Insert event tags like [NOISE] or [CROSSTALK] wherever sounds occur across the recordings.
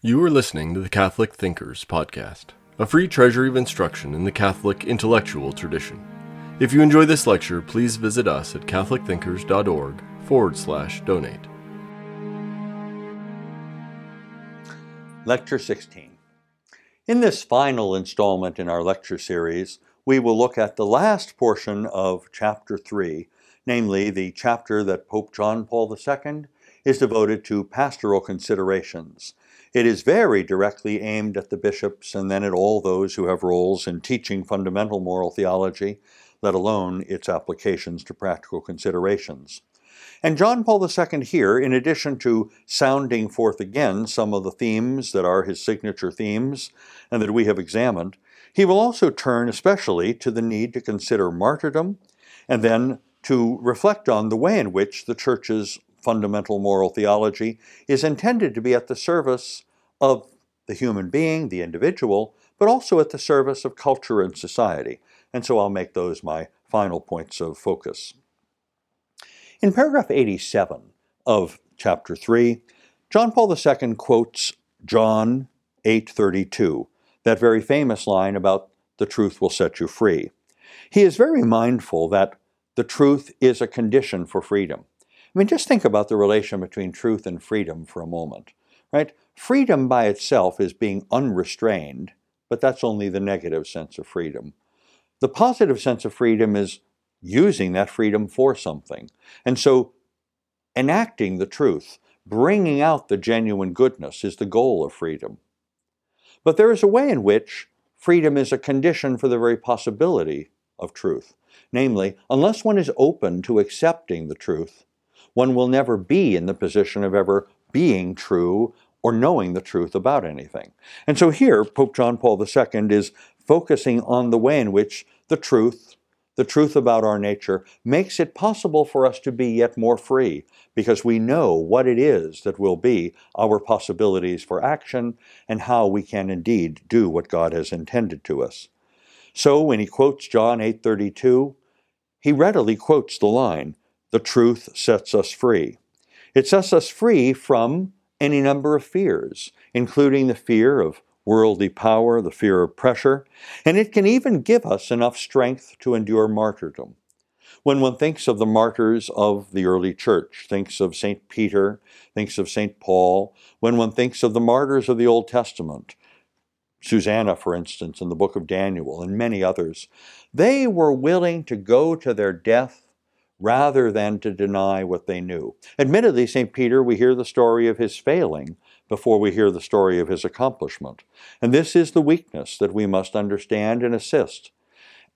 You are listening to the Catholic Thinkers Podcast, a free treasury of instruction in the Catholic intellectual tradition. If you enjoy this lecture, please visit us at catholicthinkers.org forward slash donate. Lecture 16. In this final installment in our lecture series, we will look at the last portion of Chapter 3, namely the chapter that Pope John Paul II is devoted to pastoral considerations it is very directly aimed at the bishops and then at all those who have roles in teaching fundamental moral theology, let alone its applications to practical considerations. And John Paul II here, in addition to sounding forth again some of the themes that are his signature themes and that we have examined, he will also turn especially to the need to consider martyrdom and then to reflect on the way in which the Church's fundamental moral theology is intended to be at the service of the human being, the individual, but also at the service of culture and society. And so I'll make those my final points of focus. In paragraph 87 of chapter 3, John Paul II quotes John 8:32, that very famous line about the truth will set you free. He is very mindful that the truth is a condition for freedom. I mean, just think about the relation between truth and freedom for a moment, right? Freedom by itself is being unrestrained, but that's only the negative sense of freedom. The positive sense of freedom is using that freedom for something. And so, enacting the truth, bringing out the genuine goodness, is the goal of freedom. But there is a way in which freedom is a condition for the very possibility of truth. Namely, unless one is open to accepting the truth, one will never be in the position of ever being true or knowing the truth about anything. And so here, Pope John Paul II is focusing on the way in which the truth, the truth about our nature, makes it possible for us to be yet more free because we know what it is that will be our possibilities for action and how we can indeed do what God has intended to us. So when he quotes John 8:32, he readily quotes the line, the truth sets us free. It sets us free from any number of fears, including the fear of worldly power, the fear of pressure, and it can even give us enough strength to endure martyrdom. When one thinks of the martyrs of the early church, thinks of St. Peter, thinks of St. Paul, when one thinks of the martyrs of the Old Testament, Susanna, for instance, in the book of Daniel, and many others, they were willing to go to their death rather than to deny what they knew. Admittedly, St. Peter, we hear the story of his failing before we hear the story of his accomplishment. And this is the weakness that we must understand and assist.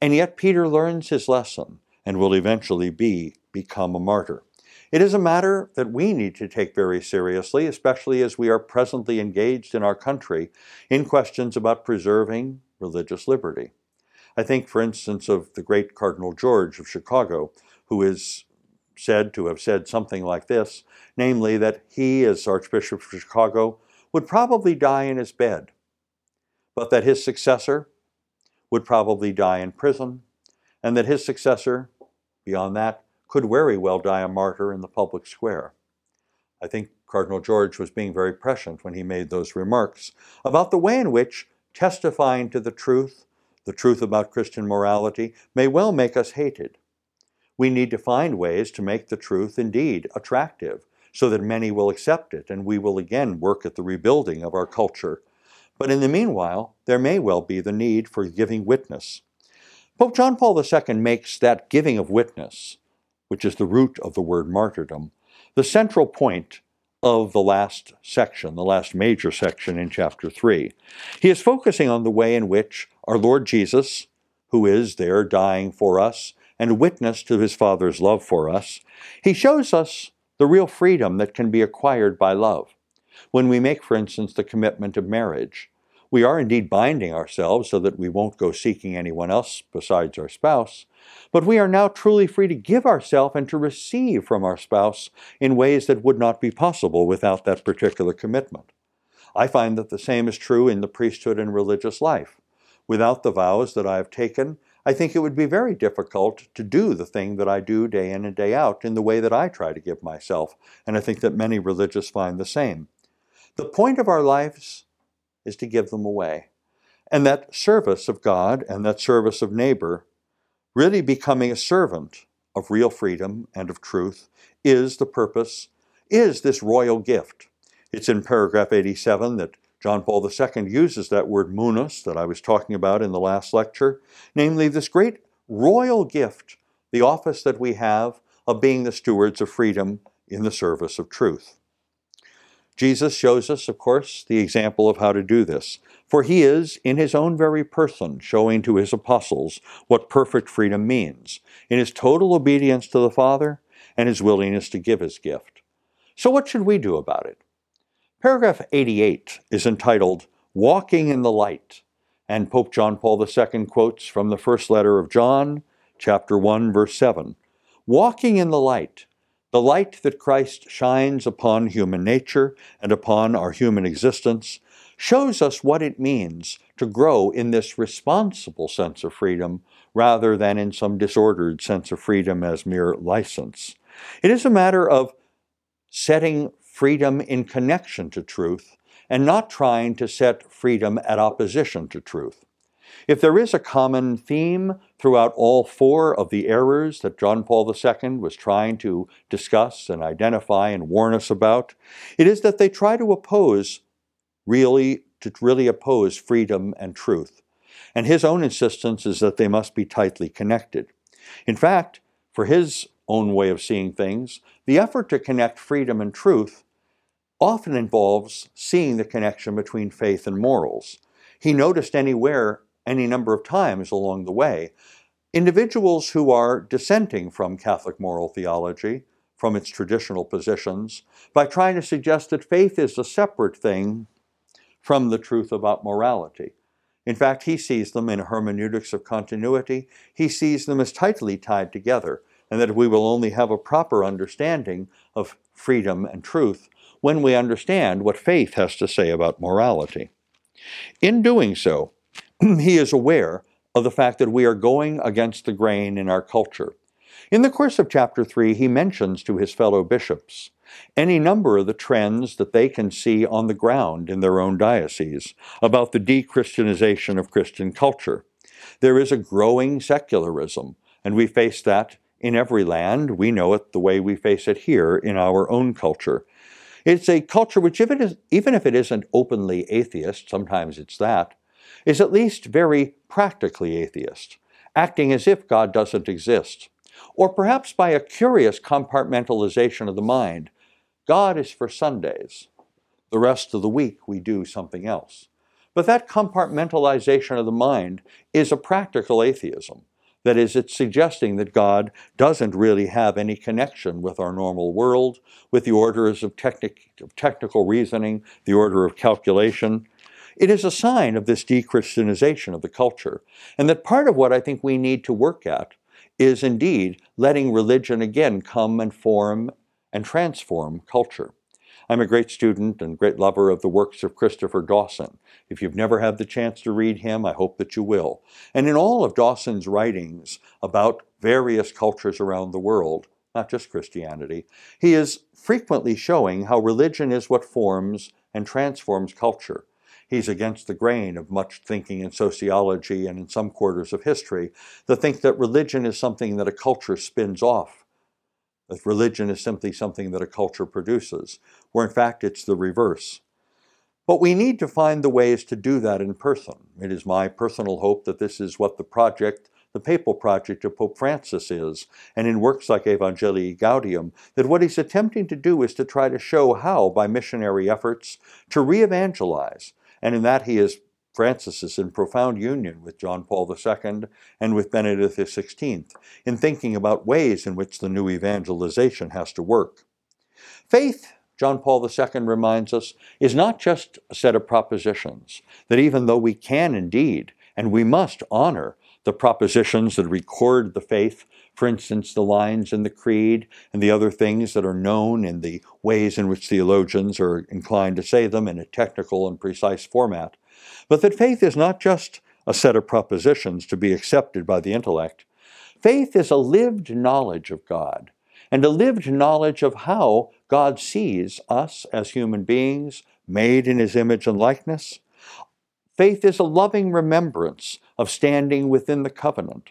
And yet Peter learns his lesson and will eventually be become a martyr. It is a matter that we need to take very seriously, especially as we are presently engaged in our country in questions about preserving religious liberty. I think, for instance, of the great Cardinal George of Chicago, who is said to have said something like this namely, that he, as Archbishop of Chicago, would probably die in his bed, but that his successor would probably die in prison, and that his successor, beyond that, could very well die a martyr in the public square. I think Cardinal George was being very prescient when he made those remarks about the way in which testifying to the truth, the truth about Christian morality, may well make us hated we need to find ways to make the truth indeed attractive so that many will accept it and we will again work at the rebuilding of our culture. But in the meanwhile, there may well be the need for giving witness. Pope John Paul II makes that giving of witness, which is the root of the word martyrdom, the central point of the last section, the last major section in chapter 3. He is focusing on the way in which our Lord Jesus, who is there dying for us, and witness to his Father's love for us, he shows us the real freedom that can be acquired by love. When we make, for instance, the commitment of marriage, we are indeed binding ourselves so that we won't go seeking anyone else besides our spouse, but we are now truly free to give ourselves and to receive from our spouse in ways that would not be possible without that particular commitment. I find that the same is true in the priesthood and religious life. Without the vows that I have taken I think it would be very difficult to do the thing that I do day in and day out in the way that I try to give myself, and I think that many religious find the same. The point of our lives is to give them away. And that service of God and that service of neighbor, really becoming a servant of real freedom and of truth, is the purpose, is this royal gift. It's in paragraph 87 that John Paul II uses that word munus that I was talking about in the last lecture, namely this great royal gift, the office that we have of being the stewards of freedom in the service of truth. Jesus shows us, of course, the example of how to do this, for he is, in his own very person, showing to his apostles what perfect freedom means, in his total obedience to the Father and his willingness to give his gift. So, what should we do about it? Paragraph 88 is entitled Walking in the Light, and Pope John Paul II quotes from the first letter of John, chapter 1, verse 7 Walking in the light the light that Christ shines upon human nature and upon our human existence shows us what it means to grow in this responsible sense of freedom rather than in some disordered sense of freedom as mere license. It is a matter of setting freedom in connection to truth and not trying to set freedom at opposition to truth. If there is a common theme throughout all four of the errors that John Paul II was trying to discuss and identify and warn us about, it is that they try to oppose, really, to really oppose freedom and truth. And his own insistence is that they must be tightly connected. In fact, for his own way of seeing things, the effort to connect freedom and truth often involves seeing the connection between faith and morals. He noticed anywhere any number of times along the way. Individuals who are dissenting from Catholic moral theology, from its traditional positions, by trying to suggest that faith is a separate thing from the truth about morality. In fact, he sees them in hermeneutics of continuity. He sees them as tightly tied together, and that we will only have a proper understanding of freedom and truth when we understand what faith has to say about morality. In doing so, [CLEARS THROAT] he is aware of the fact that we are going against the grain in our culture. In the course of chapter 3, he mentions to his fellow bishops any number of the trends that they can see on the ground in their own diocese about the de Christianization of Christian culture. There is a growing secularism, and we face that in every land. We know it the way we face it here in our own culture. It's a culture which, even if it isn't openly atheist, sometimes it's that, is at least very practically atheist, acting as if God doesn't exist. Or perhaps by a curious compartmentalization of the mind God is for Sundays. The rest of the week we do something else. But that compartmentalization of the mind is a practical atheism. That is, it's suggesting that God doesn't really have any connection with our normal world, with the orders of, technic- of technical reasoning, the order of calculation, it is a sign of this de-Christianization of the culture. And that part of what I think we need to work at is indeed letting religion again come and form and transform culture. I'm a great student and great lover of the works of Christopher Dawson. If you've never had the chance to read him, I hope that you will. And in all of Dawson's writings about various cultures around the world, not just Christianity, he is frequently showing how religion is what forms and transforms culture. He's against the grain of much thinking in sociology and in some quarters of history that think that religion is something that a culture spins off, that religion is simply something that a culture produces, where in fact it's the reverse. But we need to find the ways to do that in person. It is my personal hope that this is what the project, the papal project of Pope Francis is, and in works like Evangelii Gaudium, that what he's attempting to do is to try to show how, by missionary efforts, to re evangelize, and in that he is Francis is in profound union with John Paul II and with Benedict XVI in thinking about ways in which the new evangelization has to work. Faith, John Paul II reminds us, is not just a set of propositions, that even though we can indeed, and we must honor the propositions that record the faith, for instance, the lines in the Creed and the other things that are known in the ways in which theologians are inclined to say them in a technical and precise format. But that faith is not just a set of propositions to be accepted by the intellect. Faith is a lived knowledge of God and a lived knowledge of how God sees us as human beings, made in his image and likeness. Faith is a loving remembrance of standing within the covenant.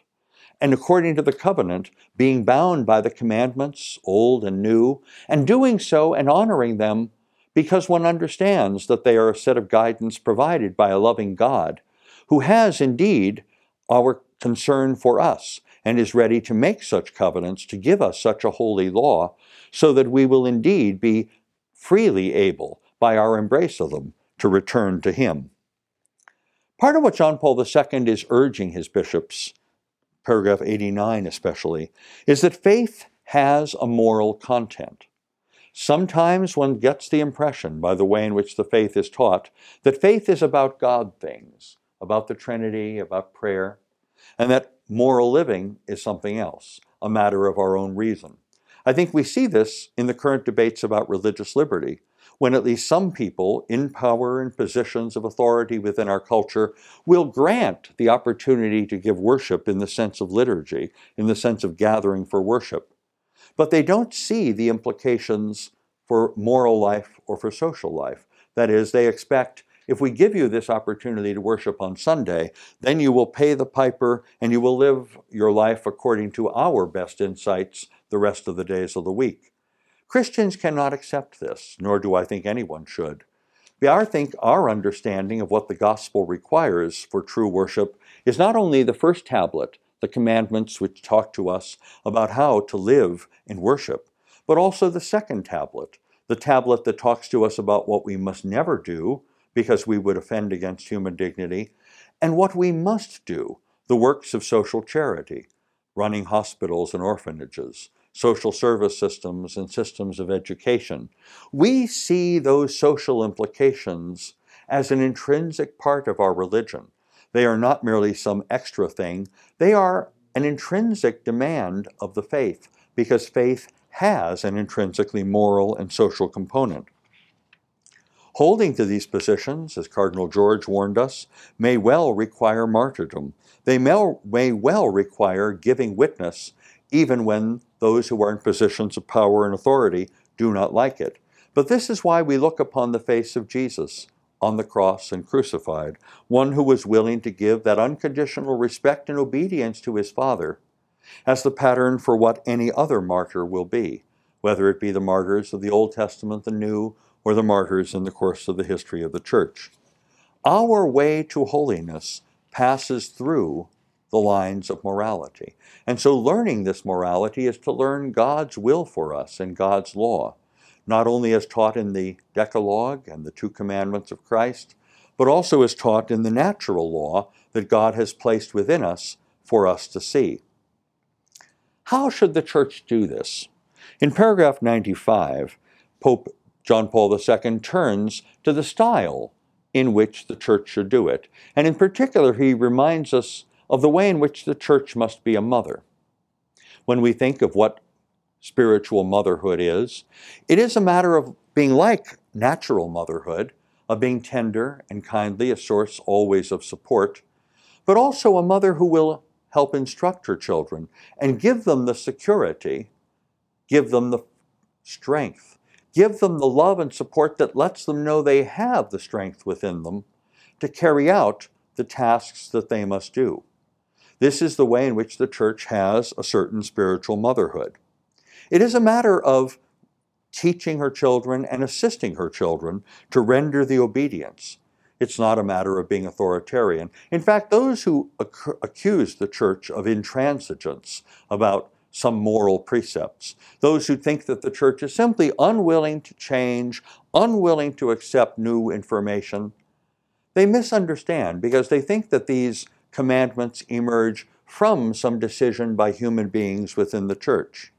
And according to the covenant, being bound by the commandments, old and new, and doing so and honoring them because one understands that they are a set of guidance provided by a loving God who has indeed our concern for us and is ready to make such covenants to give us such a holy law so that we will indeed be freely able by our embrace of them to return to him. Part of what John Paul II is urging his bishops, paragraph 89 especially, is that faith has a moral content. Sometimes one gets the impression, by the way in which the faith is taught, that faith is about God things, about the Trinity, about prayer, and that moral living is something else, a matter of our own reason. I think we see this in the current debates about religious liberty, when at least some people in power and positions of authority within our culture will grant the opportunity to give worship in the sense of liturgy, in the sense of gathering for worship but they don't see the implications for moral life or for social life. That is, they expect if we give you this opportunity to worship on Sunday, then you will pay the piper and you will live your life according to our best insights the rest of the days of the week. Christians cannot accept this, nor do I think anyone should. I think our understanding of what the gospel requires for true worship is not only the first tablet the commandments which talk to us about how to live in worship, but also the second tablet, the tablet that talks to us about what we must never do because we would offend against human dignity, and what we must do, the works of social charity, running hospitals and orphanages, social service systems and systems of education. We see those social implications as an intrinsic part of our religion they are not merely some extra thing, they are an intrinsic demand of the faith, because faith has an intrinsically moral and social component. Holding to these positions, as Cardinal George warned us, may well require martyrdom. They may well require giving witness, even when those who are in positions of power and authority do not like it. But this is why we look upon the face of Jesus, on the cross and crucified, one who was willing to give that unconditional respect and obedience to his Father as the pattern for what any other martyr will be, whether it be the martyrs of the Old Testament, the New, or the martyrs in the course of the history of the Church. Our way to holiness passes through the lines of morality. And so learning this morality is to learn God's will for us and God's law not only as taught in the Decalogue and the two commandments of Christ, but also as taught in the natural law that God has placed within us for us to see. How should the church do this? In paragraph 95, Pope John Paul II turns to the style in which the church should do it. And in particular, he reminds us of the way in which the church must be a mother. When we think of what spiritual motherhood is. It is a matter of being like natural motherhood, of being tender and kindly, a source always of support, but also a mother who will help instruct her children and give them the security, give them the strength, give them the love and support that lets them know they have the strength within them to carry out the tasks that they must do. This is the way in which the church has a certain spiritual motherhood. It is a matter of teaching her children and assisting her children to render the obedience. It's not a matter of being authoritarian. In fact, those who ac- accuse the church of intransigence about some moral precepts, those who think that the church is simply unwilling to change, unwilling to accept new information, they misunderstand because they think that these commandments emerge from some decision by human beings within the church.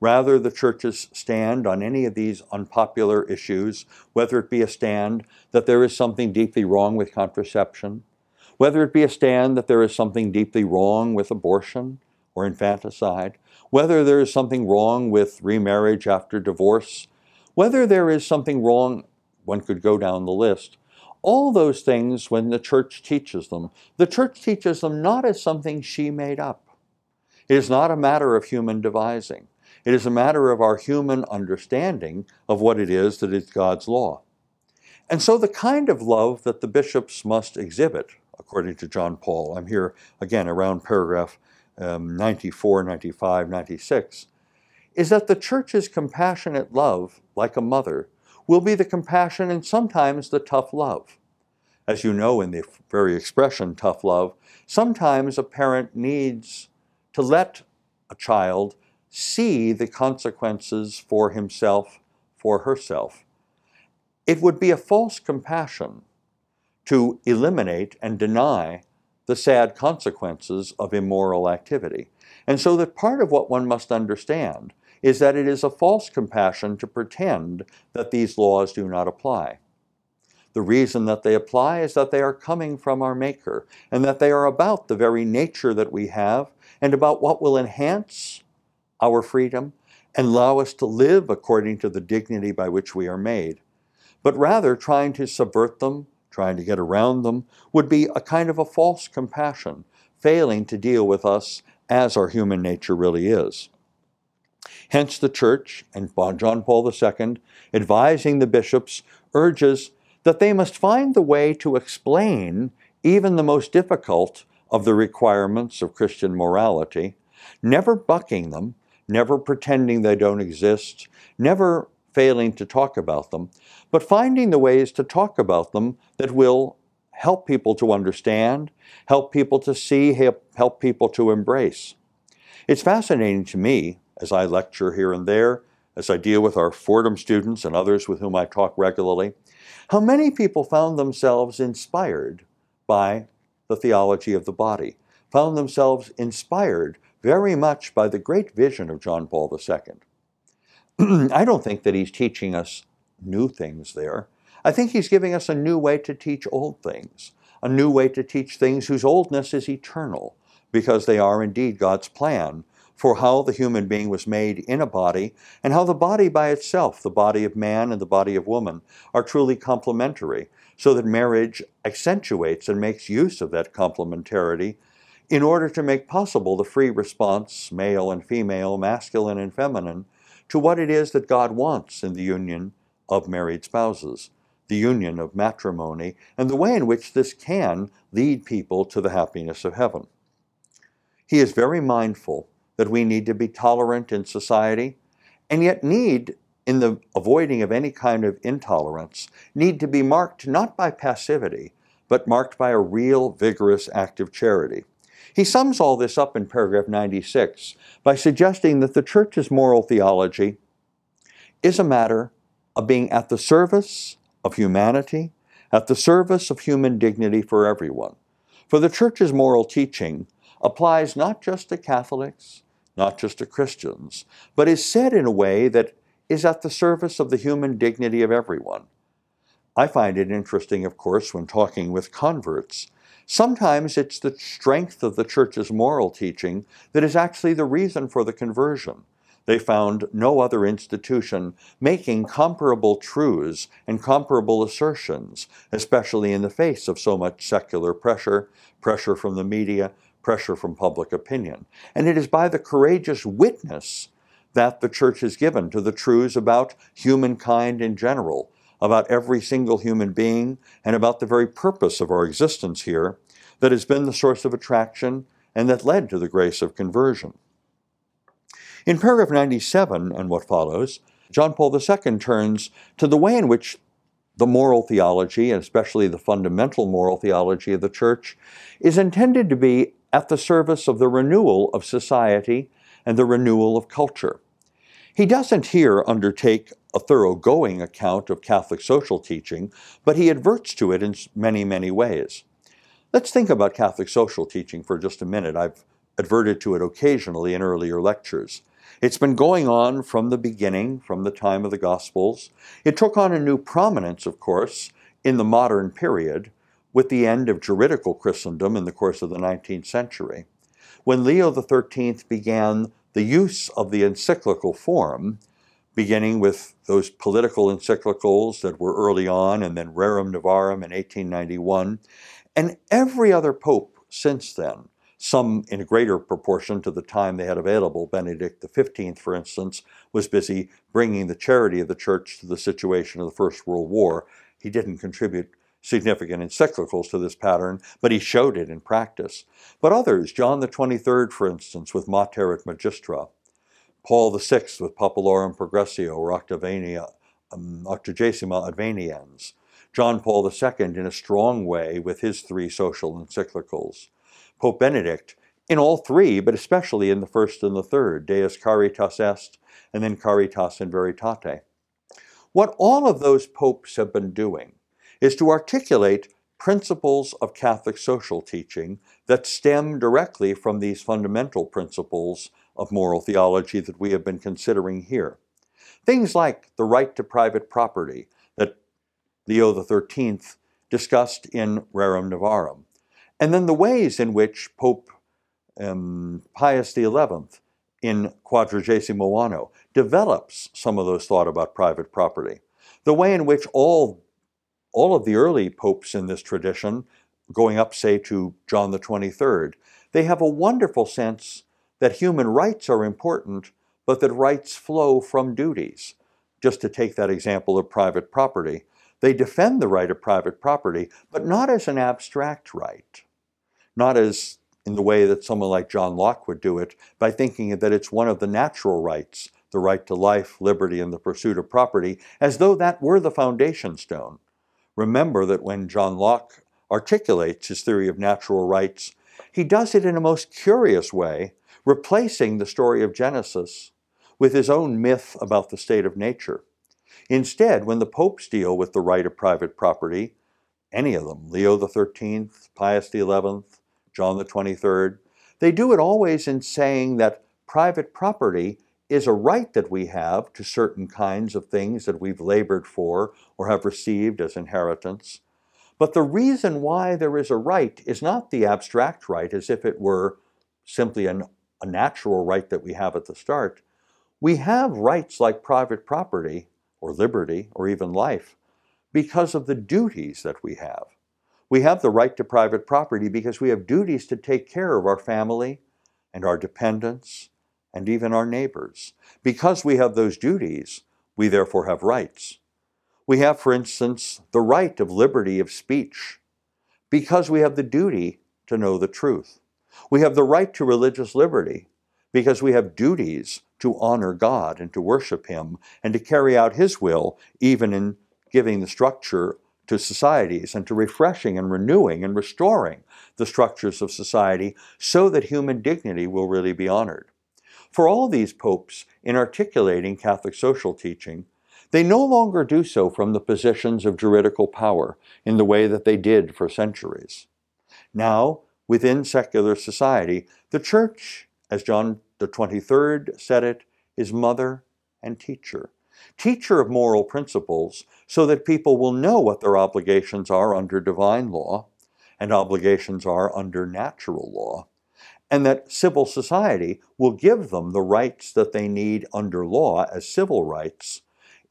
Rather, the church's stand on any of these unpopular issues, whether it be a stand that there is something deeply wrong with contraception, whether it be a stand that there is something deeply wrong with abortion or infanticide, whether there is something wrong with remarriage after divorce, whether there is something wrong, one could go down the list. All those things, when the church teaches them, the church teaches them not as something she made up. It is not a matter of human devising. It is a matter of our human understanding of what it is that is God's law. And so, the kind of love that the bishops must exhibit, according to John Paul, I'm here again around paragraph um, 94, 95, 96, is that the church's compassionate love, like a mother, will be the compassion and sometimes the tough love. As you know, in the very expression tough love, sometimes a parent needs to let a child see the consequences for himself, for herself. It would be a false compassion to eliminate and deny the sad consequences of immoral activity. And so that part of what one must understand is that it is a false compassion to pretend that these laws do not apply. The reason that they apply is that they are coming from our Maker, and that they are about the very nature that we have, and about what will enhance our freedom and allow us to live according to the dignity by which we are made. But rather, trying to subvert them trying to get around them, would be a kind of a false compassion, failing to deal with us as our human nature really is. Hence, the Church and John Paul II, advising the bishops, urges that they must find the way to explain even the most difficult of the requirements of Christian morality, never bucking them, never pretending they don't exist, never failing to talk about them, but finding the ways to talk about them that will help people to understand, help people to see, help people to embrace. It's fascinating to me as I lecture here and there, as I deal with our Fordham students and others with whom I talk regularly, how many people found themselves inspired by the theology of the body, found themselves inspired very much by the great vision of John Paul II. [CLEARS THROAT] I don't think that he's teaching us new things there. I think he's giving us a new way to teach old things, a new way to teach things whose oldness is eternal, because they are indeed God's plan for how the human being was made in a body, and how the body by itself, the body of man and the body of woman, are truly complementary, so that marriage accentuates and makes use of that complementarity in order to make possible the free response, male and female, masculine and feminine, to what it is that God wants in the union of married spouses, the union of matrimony, and the way in which this can lead people to the happiness of heaven. He is very mindful that we need to be tolerant in society, and yet need, in the avoiding of any kind of intolerance, need to be marked not by passivity, but marked by a real, vigorous, active charity. He sums all this up in paragraph 96 by suggesting that the Church's moral theology is a matter of being at the service of humanity, at the service of human dignity for everyone. For the Church's moral teaching applies not just to Catholics, not just to Christians, but is said in a way that is at the service of the human dignity of everyone. I find it interesting, of course, when talking with converts. Sometimes it's the strength of the church's moral teaching that is actually the reason for the conversion. They found no other institution making comparable truths and comparable assertions, especially in the face of so much secular pressure, pressure from the media, pressure from public opinion. And it is by the courageous witness that the church has given to the truths about humankind in general, about every single human being, and about the very purpose of our existence here that has been the source of attraction and that led to the grace of conversion. In paragraph 97 and what follows, John Paul II turns to the way in which the moral theology, and especially the fundamental moral theology of the church, is intended to be at the service of the renewal of society and the renewal of culture. He doesn't here undertake a thoroughgoing account of Catholic social teaching, but he adverts to it in many, many ways. Let's think about Catholic social teaching for just a minute. I've adverted to it occasionally in earlier lectures. It's been going on from the beginning, from the time of the Gospels. It took on a new prominence, of course, in the modern period with the end of juridical Christendom in the course of the 19th century. When Leo XIII began the use of the encyclical form, beginning with those political encyclicals that were early on and then Rerum Novarum in 1891, and every other pope since then some in greater proportion to the time they had available. Benedict XV, for instance, was busy bringing the charity of the church to the situation of the First World War. He didn't contribute significant encyclicals to this pattern, but he showed it in practice. But others, John the 23rd, for instance, with Mater et Magistra, Paul VI with Populorum Progressio or Octavania, um, Octogesima Adveniens, John Paul II in a strong way with his three social encyclicals, Pope Benedict in all three, but especially in the first and the third, Deus Caritas Est, and then Caritas in Veritate. What all of those popes have been doing is to articulate principles of Catholic social teaching that stem directly from these fundamental principles of moral theology that we have been considering here. Things like the right to private property that Leo XIII discussed in Rerum Novarum, and then the ways in which Pope um, Pius XI in Quadragesimo Anno develops some of those thought about private property. The way in which all, all of the early popes in this tradition, going up, say, to John the 23rd, they have a wonderful sense that human rights are important, but that rights flow from duties. Just to take that example of private property, they defend the right of private property, but not as an abstract right, not as in the way that someone like John Locke would do it, by thinking that it's one of the natural rights, the right to life, liberty, and the pursuit of property, as though that were the foundation stone. Remember that when John Locke articulates his theory of natural rights, he does it in a most curious way replacing the story of Genesis with his own myth about the state of nature. Instead, when the popes deal with the right of private property, any of them, Leo XIII, Pius XI, John 23rd, they do it always in saying that private property is a right that we have to certain kinds of things that we've labored for or have received as inheritance. But the reason why there is a right is not the abstract right as if it were simply an a natural right that we have at the start, we have rights like private property or liberty or even life because of the duties that we have. We have the right to private property because we have duties to take care of our family and our dependents and even our neighbors. Because we have those duties, we therefore have rights. We have, for instance, the right of liberty of speech because we have the duty to know the truth. We have the right to religious liberty because we have duties to honor God and to worship Him and to carry out His will, even in giving the structure to societies and to refreshing and renewing and restoring the structures of society so that human dignity will really be honored. For all these popes, in articulating Catholic social teaching, they no longer do so from the positions of juridical power in the way that they did for centuries. Now, within secular society, the church, as John the 23rd said it, is mother and teacher. Teacher of moral principles so that people will know what their obligations are under divine law and obligations are under natural law, and that civil society will give them the rights that they need under law as civil rights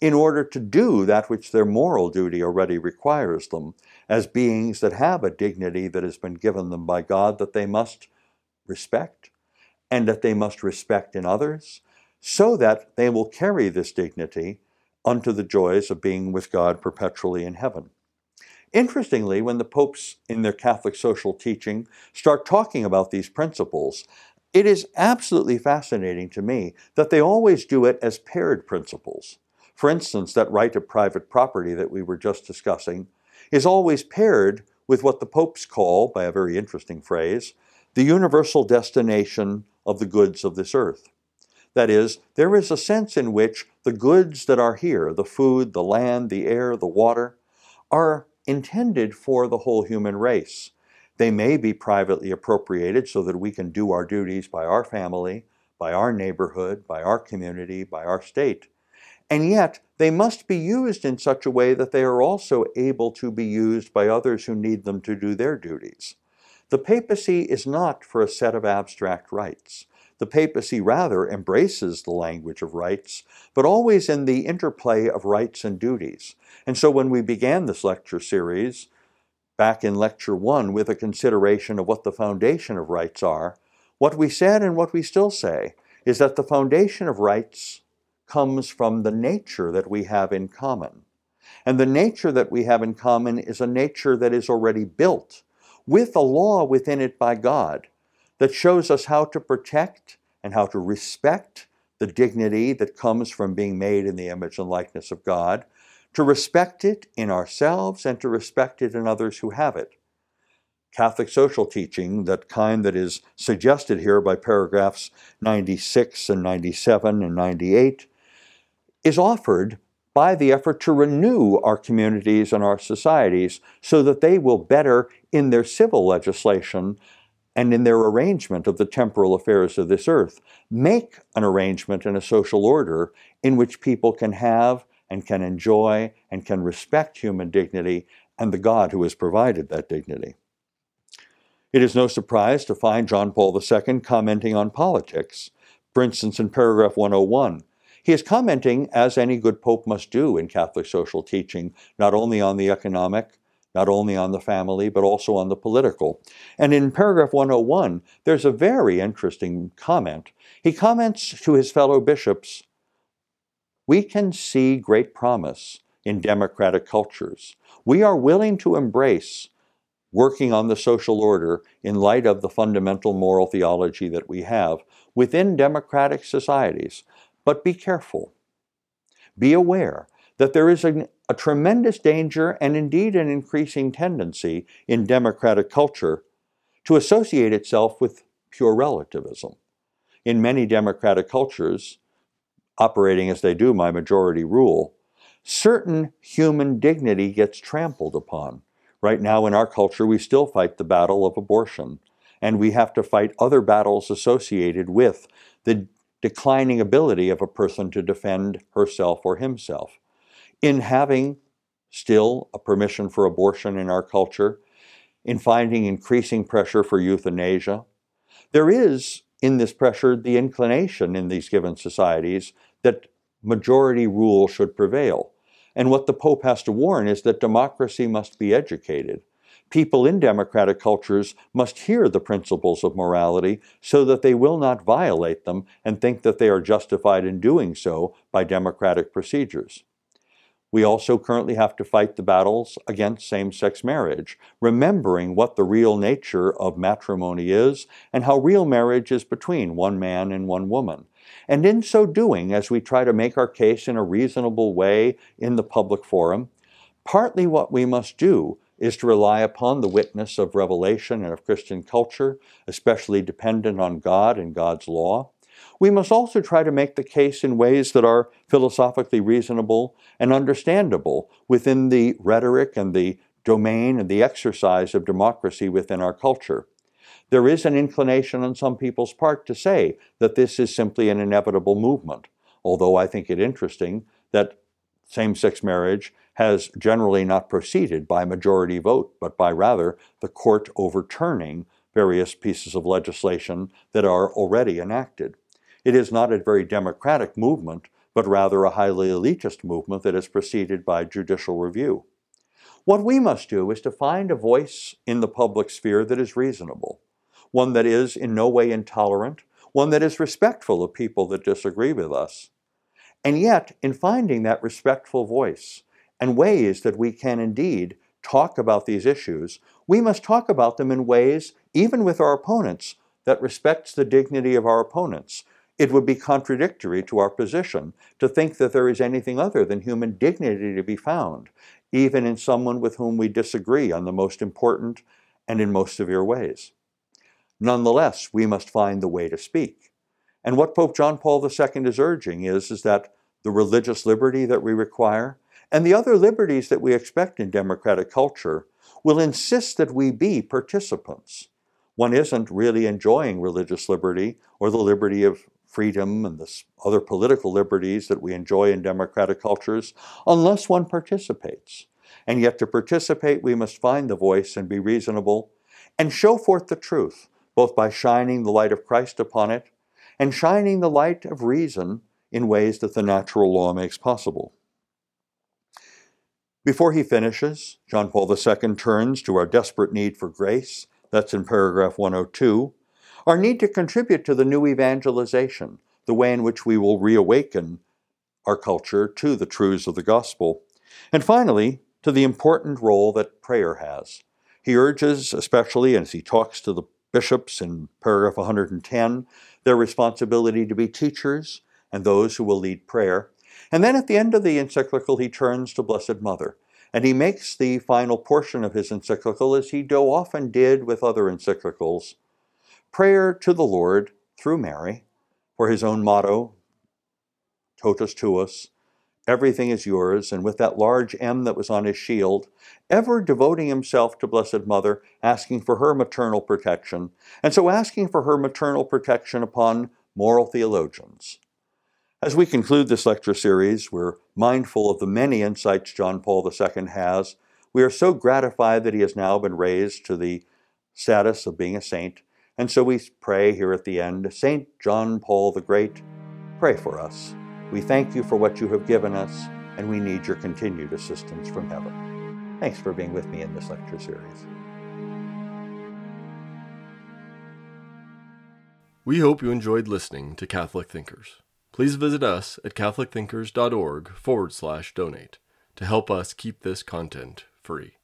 in order to do that which their moral duty already requires them, as beings that have a dignity that has been given them by God that they must respect, and that they must respect in others, so that they will carry this dignity unto the joys of being with God perpetually in heaven. Interestingly, when the popes in their Catholic social teaching start talking about these principles, it is absolutely fascinating to me that they always do it as paired principles. For instance, that right of private property that we were just discussing is always paired with what the popes call, by a very interesting phrase, the universal destination of the goods of this earth. That is, there is a sense in which the goods that are here, the food, the land, the air, the water, are intended for the whole human race. They may be privately appropriated so that we can do our duties by our family, by our neighborhood, by our community, by our state and yet they must be used in such a way that they are also able to be used by others who need them to do their duties. The papacy is not for a set of abstract rights. The papacy rather embraces the language of rights, but always in the interplay of rights and duties. And so when we began this lecture series, back in lecture one, with a consideration of what the foundation of rights are, what we said and what we still say is that the foundation of rights comes from the nature that we have in common. And the nature that we have in common is a nature that is already built with a law within it by God that shows us how to protect and how to respect the dignity that comes from being made in the image and likeness of God, to respect it in ourselves and to respect it in others who have it. Catholic social teaching, that kind that is suggested here by paragraphs 96 and 97 and 98, is offered by the effort to renew our communities and our societies so that they will better, in their civil legislation and in their arrangement of the temporal affairs of this earth, make an arrangement and a social order in which people can have and can enjoy and can respect human dignity and the God who has provided that dignity. It is no surprise to find John Paul II commenting on politics. For instance, in paragraph 101, he is commenting, as any good pope must do in Catholic social teaching, not only on the economic, not only on the family, but also on the political. And in paragraph 101, there's a very interesting comment. He comments to his fellow bishops We can see great promise in democratic cultures. We are willing to embrace working on the social order in light of the fundamental moral theology that we have within democratic societies. But be careful. Be aware that there is a, a tremendous danger and indeed an increasing tendency in democratic culture to associate itself with pure relativism. In many democratic cultures, operating as they do by majority rule, certain human dignity gets trampled upon. Right now in our culture, we still fight the battle of abortion, and we have to fight other battles associated with the declining ability of a person to defend herself or himself. In having still a permission for abortion in our culture, in finding increasing pressure for euthanasia, there is in this pressure the inclination in these given societies that majority rule should prevail. And what the Pope has to warn is that democracy must be educated. People in democratic cultures must hear the principles of morality so that they will not violate them and think that they are justified in doing so by democratic procedures. We also currently have to fight the battles against same sex marriage, remembering what the real nature of matrimony is and how real marriage is between one man and one woman. And in so doing, as we try to make our case in a reasonable way in the public forum, partly what we must do is to rely upon the witness of revelation and of Christian culture, especially dependent on God and God's law. We must also try to make the case in ways that are philosophically reasonable and understandable within the rhetoric and the domain and the exercise of democracy within our culture. There is an inclination on some people's part to say that this is simply an inevitable movement, although I think it interesting that same sex marriage has generally not proceeded by majority vote, but by rather the court overturning various pieces of legislation that are already enacted. It is not a very democratic movement, but rather a highly elitist movement that is preceded by judicial review. What we must do is to find a voice in the public sphere that is reasonable, one that is in no way intolerant, one that is respectful of people that disagree with us. And yet, in finding that respectful voice and ways that we can indeed talk about these issues, we must talk about them in ways, even with our opponents, that respects the dignity of our opponents. It would be contradictory to our position to think that there is anything other than human dignity to be found, even in someone with whom we disagree on the most important and in most severe ways. Nonetheless, we must find the way to speak. And what Pope John Paul II is urging is, is that the religious liberty that we require and the other liberties that we expect in democratic culture will insist that we be participants. One isn't really enjoying religious liberty or the liberty of freedom and the other political liberties that we enjoy in democratic cultures unless one participates. And yet, to participate, we must find the voice and be reasonable and show forth the truth both by shining the light of Christ upon it and shining the light of reason in ways that the natural law makes possible. Before he finishes, John Paul II turns to our desperate need for grace. That's in paragraph 102. Our need to contribute to the new evangelization, the way in which we will reawaken our culture to the truths of the gospel. And finally, to the important role that prayer has. He urges, especially as he talks to the bishops in paragraph 110, their responsibility to be teachers and those who will lead prayer. And then at the end of the encyclical, he turns to Blessed Mother. And he makes the final portion of his encyclical, as he so often did with other encyclicals, prayer to the Lord through Mary, for his own motto, totus tuus, everything is yours, and with that large M that was on his shield, ever devoting himself to Blessed Mother, asking for her maternal protection, and so asking for her maternal protection upon moral theologians. As we conclude this lecture series, we're mindful of the many insights John Paul II has. We are so gratified that he has now been raised to the status of being a saint, and so we pray here at the end Saint John Paul the Great, pray for us. We thank you for what you have given us, and we need your continued assistance from heaven. Thanks for being with me in this lecture series. We hope you enjoyed listening to Catholic Thinkers. Please visit us at catholicthinkers.org forward slash donate to help us keep this content free.